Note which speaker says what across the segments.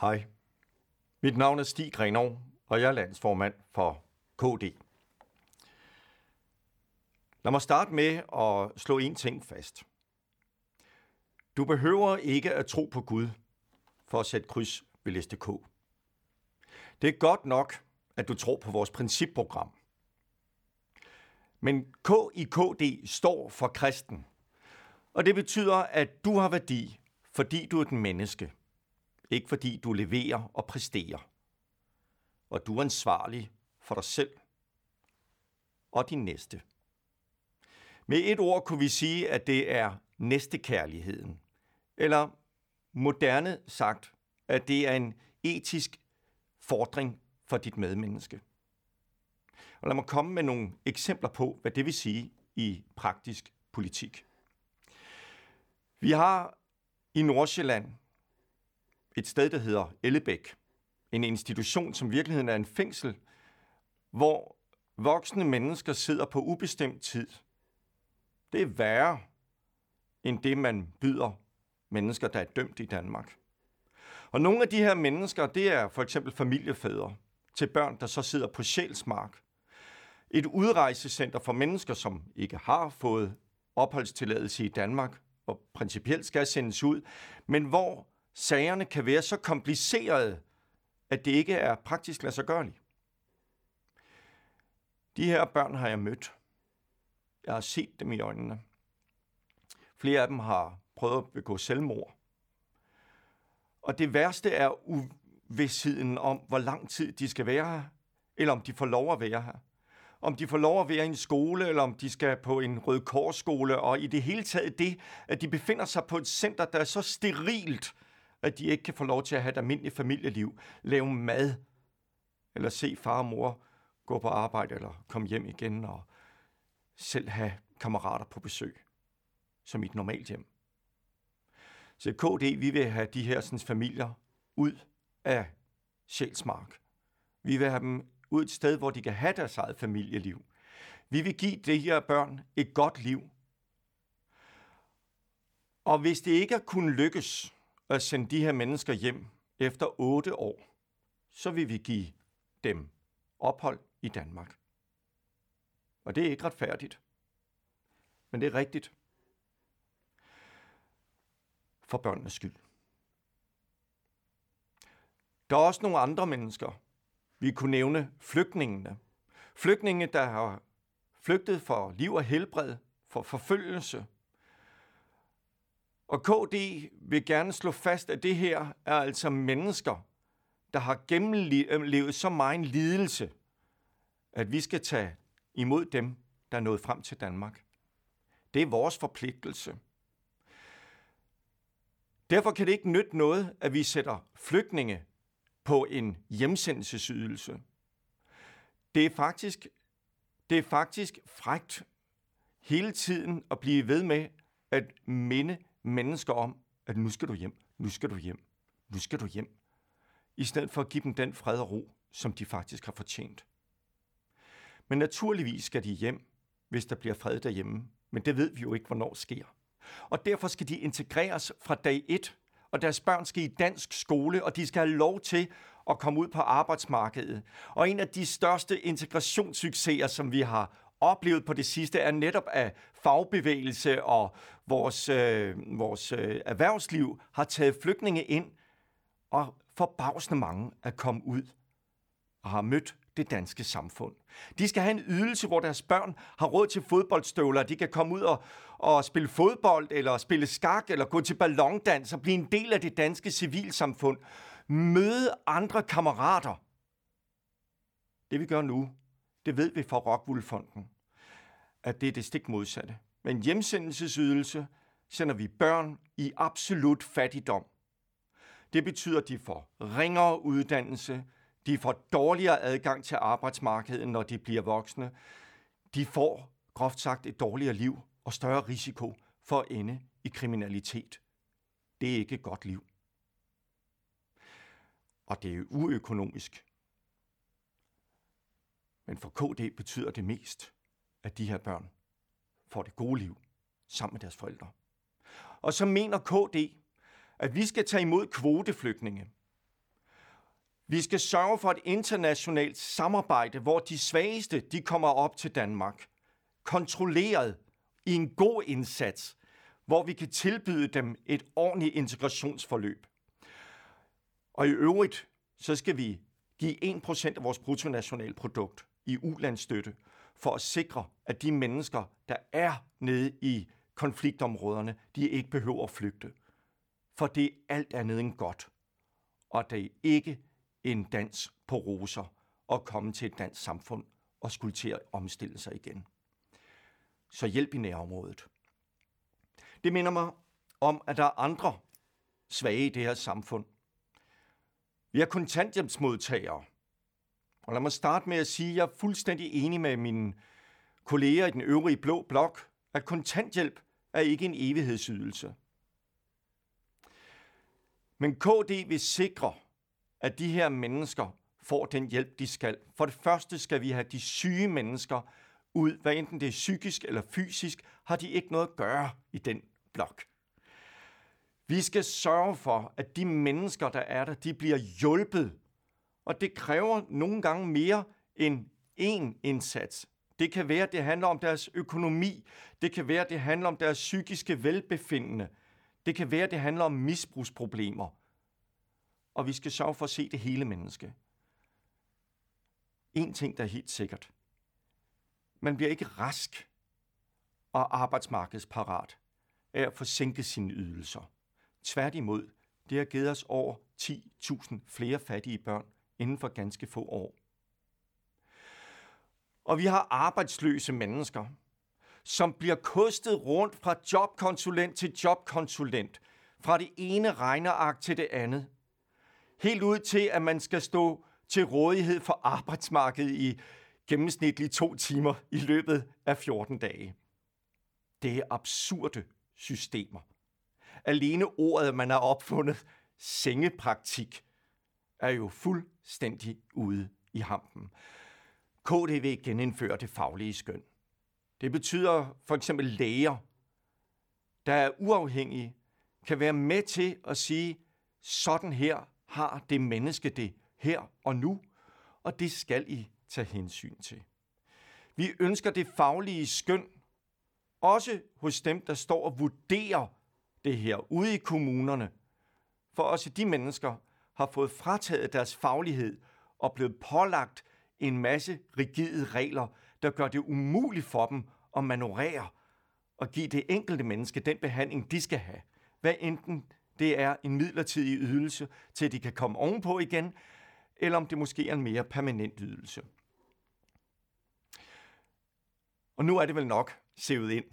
Speaker 1: Hej. Mit navn er Stig Grenov, og jeg er landsformand for KD. Lad mig starte med at slå en ting fast. Du behøver ikke at tro på Gud for at sætte kryds ved liste K. Det er godt nok, at du tror på vores principprogram. Men K i KD står for kristen. Og det betyder, at du har værdi, fordi du er et menneske. Ikke fordi du leverer og præsterer. Og du er ansvarlig for dig selv og din næste. Med et ord kunne vi sige, at det er næstekærligheden. Eller moderne sagt, at det er en etisk fordring for dit medmenneske. Og lad mig komme med nogle eksempler på, hvad det vil sige i praktisk politik. Vi har i Nordsjælland et sted, der hedder Ellebæk. En institution, som virkeligheden er en fængsel, hvor voksne mennesker sidder på ubestemt tid. Det er værre end det, man byder mennesker, der er dømt i Danmark. Og nogle af de her mennesker, det er for eksempel familiefædre til børn, der så sidder på Sjælsmark. Et udrejsecenter for mennesker, som ikke har fået opholdstilladelse i Danmark, og principielt skal sendes ud, men hvor sagerne kan være så komplicerede, at det ikke er praktisk lade sig gørligt. De her børn har jeg mødt. Jeg har set dem i øjnene. Flere af dem har prøvet at begå selvmord. Og det værste er uvidsheden om, hvor lang tid de skal være her, eller om de får lov at være her. Om de får lov at være i en skole, eller om de skal på en rød korsskole, og i det hele taget det, at de befinder sig på et center, der er så sterilt, at de ikke kan få lov til at have et almindeligt familieliv, lave mad, eller se far og mor gå på arbejde, eller komme hjem igen, og selv have kammerater på besøg, som i et normalt hjem. Så KD, vi vil have de her sådan, familier ud af Sjælsmark. Vi vil have dem ud et sted, hvor de kan have deres eget familieliv. Vi vil give de her børn et godt liv. Og hvis det ikke er kunnet lykkes at sende de her mennesker hjem efter otte år, så vil vi give dem ophold i Danmark. Og det er ikke retfærdigt. Men det er rigtigt for børnenes skyld. Der er også nogle andre mennesker. Vi kunne nævne flygtningene. Flygtninge, der har flygtet for liv og helbred, for forfølgelse. Og KD vil gerne slå fast, at det her er altså mennesker, der har gennemlevet så meget lidelse, at vi skal tage imod dem, der er nået frem til Danmark. Det er vores forpligtelse. Derfor kan det ikke nytte noget, at vi sætter flygtninge på en hjemsendelsesydelse. Det er faktisk, det er faktisk frægt hele tiden at blive ved med at minde mennesker om, at nu skal du hjem, nu skal du hjem, nu skal du hjem. I stedet for at give dem den fred og ro, som de faktisk har fortjent. Men naturligvis skal de hjem, hvis der bliver fred derhjemme. Men det ved vi jo ikke, hvornår sker. Og derfor skal de integreres fra dag 1, og deres børn skal i dansk skole, og de skal have lov til at komme ud på arbejdsmarkedet. Og en af de største integrationssucceser, som vi har oplevet på det sidste, er netop, at fagbevægelse og vores, øh, vores øh, erhvervsliv har taget flygtninge ind, og forbavsende mange er kommet ud og har mødt det danske samfund. De skal have en ydelse, hvor deres børn har råd til fodboldstøvler. De kan komme ud og, og spille fodbold, eller spille skak, eller gå til ballondans og blive en del af det danske civilsamfund. Møde andre kammerater. Det vi gør nu, det ved vi fra Rockwool-fonden, at det er det stik modsatte. Men hjemsendelsesydelse sender vi børn i absolut fattigdom. Det betyder, at de får ringere uddannelse, de får dårligere adgang til arbejdsmarkedet, når de bliver voksne. De får, groft sagt, et dårligere liv og større risiko for at ende i kriminalitet. Det er ikke et godt liv. Og det er uøkonomisk. Men for KD betyder det mest, at de her børn får det gode liv sammen med deres forældre. Og så mener KD, at vi skal tage imod kvoteflygtninge. Vi skal sørge for et internationalt samarbejde, hvor de svageste de kommer op til Danmark. Kontrolleret i en god indsats, hvor vi kan tilbyde dem et ordentligt integrationsforløb. Og i øvrigt, så skal vi give 1% af vores bruttonationalprodukt i ulandsstøtte, for at sikre, at de mennesker, der er nede i konfliktområderne, de ikke behøver at flygte. For det er alt andet end godt. Og det er ikke en dans på roser at komme til et dansk samfund og skulle til at omstille sig igen. Så hjælp i nærområdet. Det minder mig om, at der er andre svage i det her samfund. Vi er kontanthjælpsmodtagere. Og lad mig starte med at sige, at jeg er fuldstændig enig med mine kolleger i den øvrige blå blok, at kontanthjælp er ikke en evighedsydelse. Men KD vil sikre, at de her mennesker får den hjælp, de skal. For det første skal vi have de syge mennesker ud, hvad enten det er psykisk eller fysisk, har de ikke noget at gøre i den blok. Vi skal sørge for, at de mennesker, der er der, de bliver hjulpet. Og det kræver nogle gange mere end én indsats. Det kan være, at det handler om deres økonomi. Det kan være, at det handler om deres psykiske velbefindende. Det kan være, at det handler om misbrugsproblemer. Og vi skal sørge for at se det hele menneske. En ting, der er helt sikkert. Man bliver ikke rask og arbejdsmarkedsparat af at få sænket sine ydelser. Tværtimod, det har givet os over 10.000 flere fattige børn inden for ganske få år. Og vi har arbejdsløse mennesker, som bliver kostet rundt fra jobkonsulent til jobkonsulent, fra det ene regneark til det andet. Helt ud til, at man skal stå til rådighed for arbejdsmarkedet i gennemsnitligt to timer i løbet af 14 dage. Det er absurde systemer. Alene ordet, man har opfundet, sengepraktik, er jo fuldstændig ude i hampen. KD vil genindføre det faglige skøn. Det betyder for eksempel læger, der er uafhængige, kan være med til at sige, sådan her har det menneske det her og nu, og det skal I tage hensyn til. Vi ønsker det faglige skøn, også hos dem, der står og vurderer det her ude i kommunerne. For også de mennesker har fået frataget deres faglighed og blevet pålagt en masse rigide regler, der gør det umuligt for dem at manøvrere og give det enkelte menneske den behandling, de skal have. Hvad enten det er en midlertidig ydelse, til de kan komme ovenpå igen, eller om det måske er en mere permanent ydelse. Og nu er det vel nok sævet ind,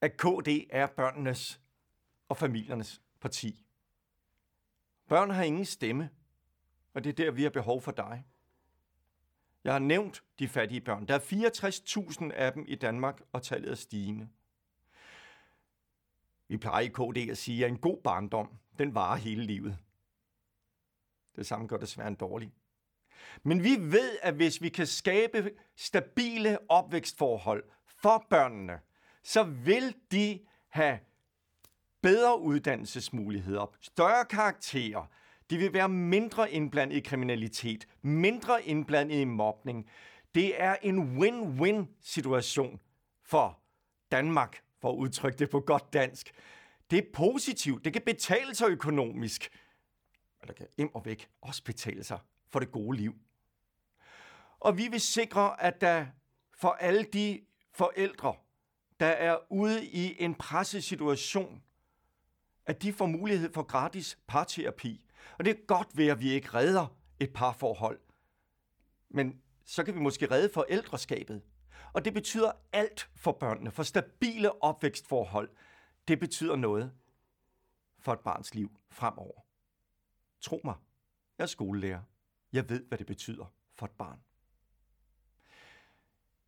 Speaker 1: at KD er børnenes og familiernes parti. Børn har ingen stemme, og det er der, vi har behov for dig. Jeg har nævnt de fattige børn. Der er 64.000 af dem i Danmark, og tallet er stigende. Vi plejer i KD at sige, at en god barndom, den varer hele livet. Det samme gør desværre en dårlig. Men vi ved, at hvis vi kan skabe stabile opvækstforhold for børnene, så vil de have bedre uddannelsesmuligheder, større karakterer, de vil være mindre indblandet i kriminalitet, mindre indblandet i mobning. Det er en win-win situation for Danmark, for at udtrykke det på godt dansk. Det er positivt. Det kan betale sig økonomisk. Eller kan im og væk også betale sig for det gode liv. Og vi vil sikre, at der for alle de forældre, der er ude i en presset situation, at de får mulighed for gratis parterapi. Og det er godt ved, at vi ikke redder et parforhold. Men så kan vi måske redde forældreskabet. Og det betyder alt for børnene, for stabile opvækstforhold. Det betyder noget for et barns liv fremover. Tro mig, jeg er skolelærer. Jeg ved, hvad det betyder for et barn.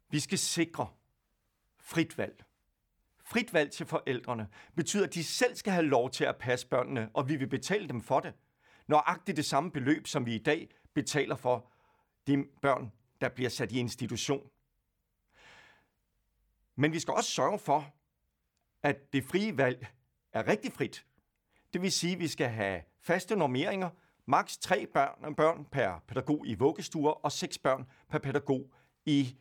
Speaker 1: Vi skal sikre frit valg. Frit valg til forældrene betyder, at de selv skal have lov til at passe børnene, og vi vil betale dem for det. Nøjagtigt det samme beløb, som vi i dag betaler for de børn, der bliver sat i institution. Men vi skal også sørge for, at det frie valg er rigtig frit. Det vil sige, at vi skal have faste normeringer Maks tre børn, børn per pædagog i vuggestuer og seks børn per pædagog i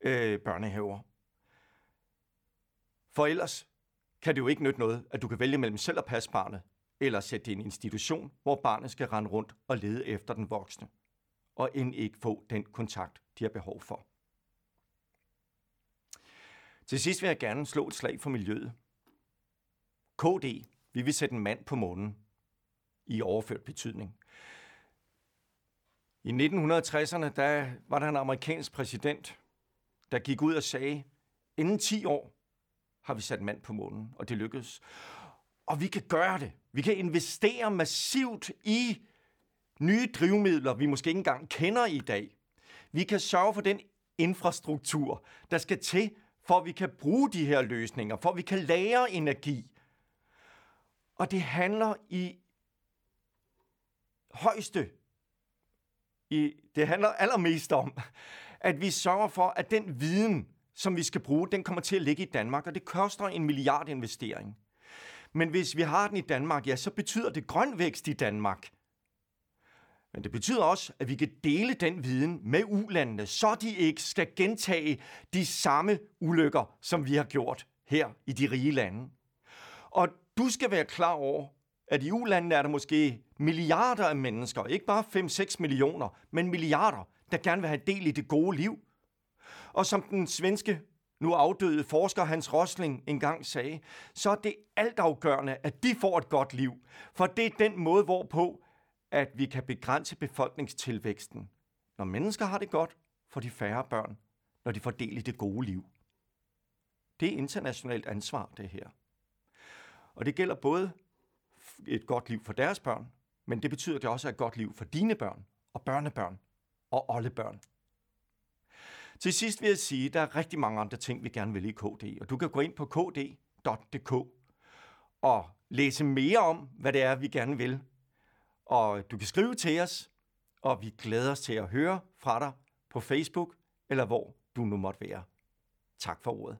Speaker 1: øh, børnehaver. For ellers kan det jo ikke nytte noget, at du kan vælge mellem selv at passe barnet, eller sætte det i en institution, hvor barnet skal rende rundt og lede efter den voksne, og end ikke få den kontakt, de har behov for. Til sidst vil jeg gerne slå et slag for miljøet. KD, vi vil sætte en mand på månen i overført betydning. I 1960'erne der var der en amerikansk præsident, der gik ud og sagde, inden 10 år har vi sat mand på månen, og det lykkedes. Og vi kan gøre det. Vi kan investere massivt i nye drivmidler, vi måske ikke engang kender i dag. Vi kan sørge for den infrastruktur, der skal til, for at vi kan bruge de her løsninger, for at vi kan lære energi. Og det handler i højeste, i, det handler allermest om, at vi sørger for, at den viden, som vi skal bruge, den kommer til at ligge i Danmark, og det koster en milliard investering. Men hvis vi har den i Danmark, ja, så betyder det grøn vækst i Danmark. Men det betyder også, at vi kan dele den viden med ulandene, så de ikke skal gentage de samme ulykker, som vi har gjort her i de rige lande. Og du skal være klar over, at i ulandene er der måske milliarder af mennesker, ikke bare 5-6 millioner, men milliarder, der gerne vil have del i det gode liv. Og som den svenske nu afdøde forsker Hans Rosling engang sagde, så er det altafgørende, at de får et godt liv. For det er den måde, hvorpå at vi kan begrænse befolkningstilvæksten. Når mennesker har det godt, får de færre børn, når de får del i det gode liv. Det er internationalt ansvar, det her. Og det gælder både et godt liv for deres børn, men det betyder det også et godt liv for dine børn og børnebørn og oldebørn. Til sidst vil jeg sige, at der er rigtig mange andre ting, vi gerne vil i KD, og du kan gå ind på kd.dk og læse mere om, hvad det er, vi gerne vil. Og du kan skrive til os, og vi glæder os til at høre fra dig på Facebook, eller hvor du nu måtte være. Tak for ordet.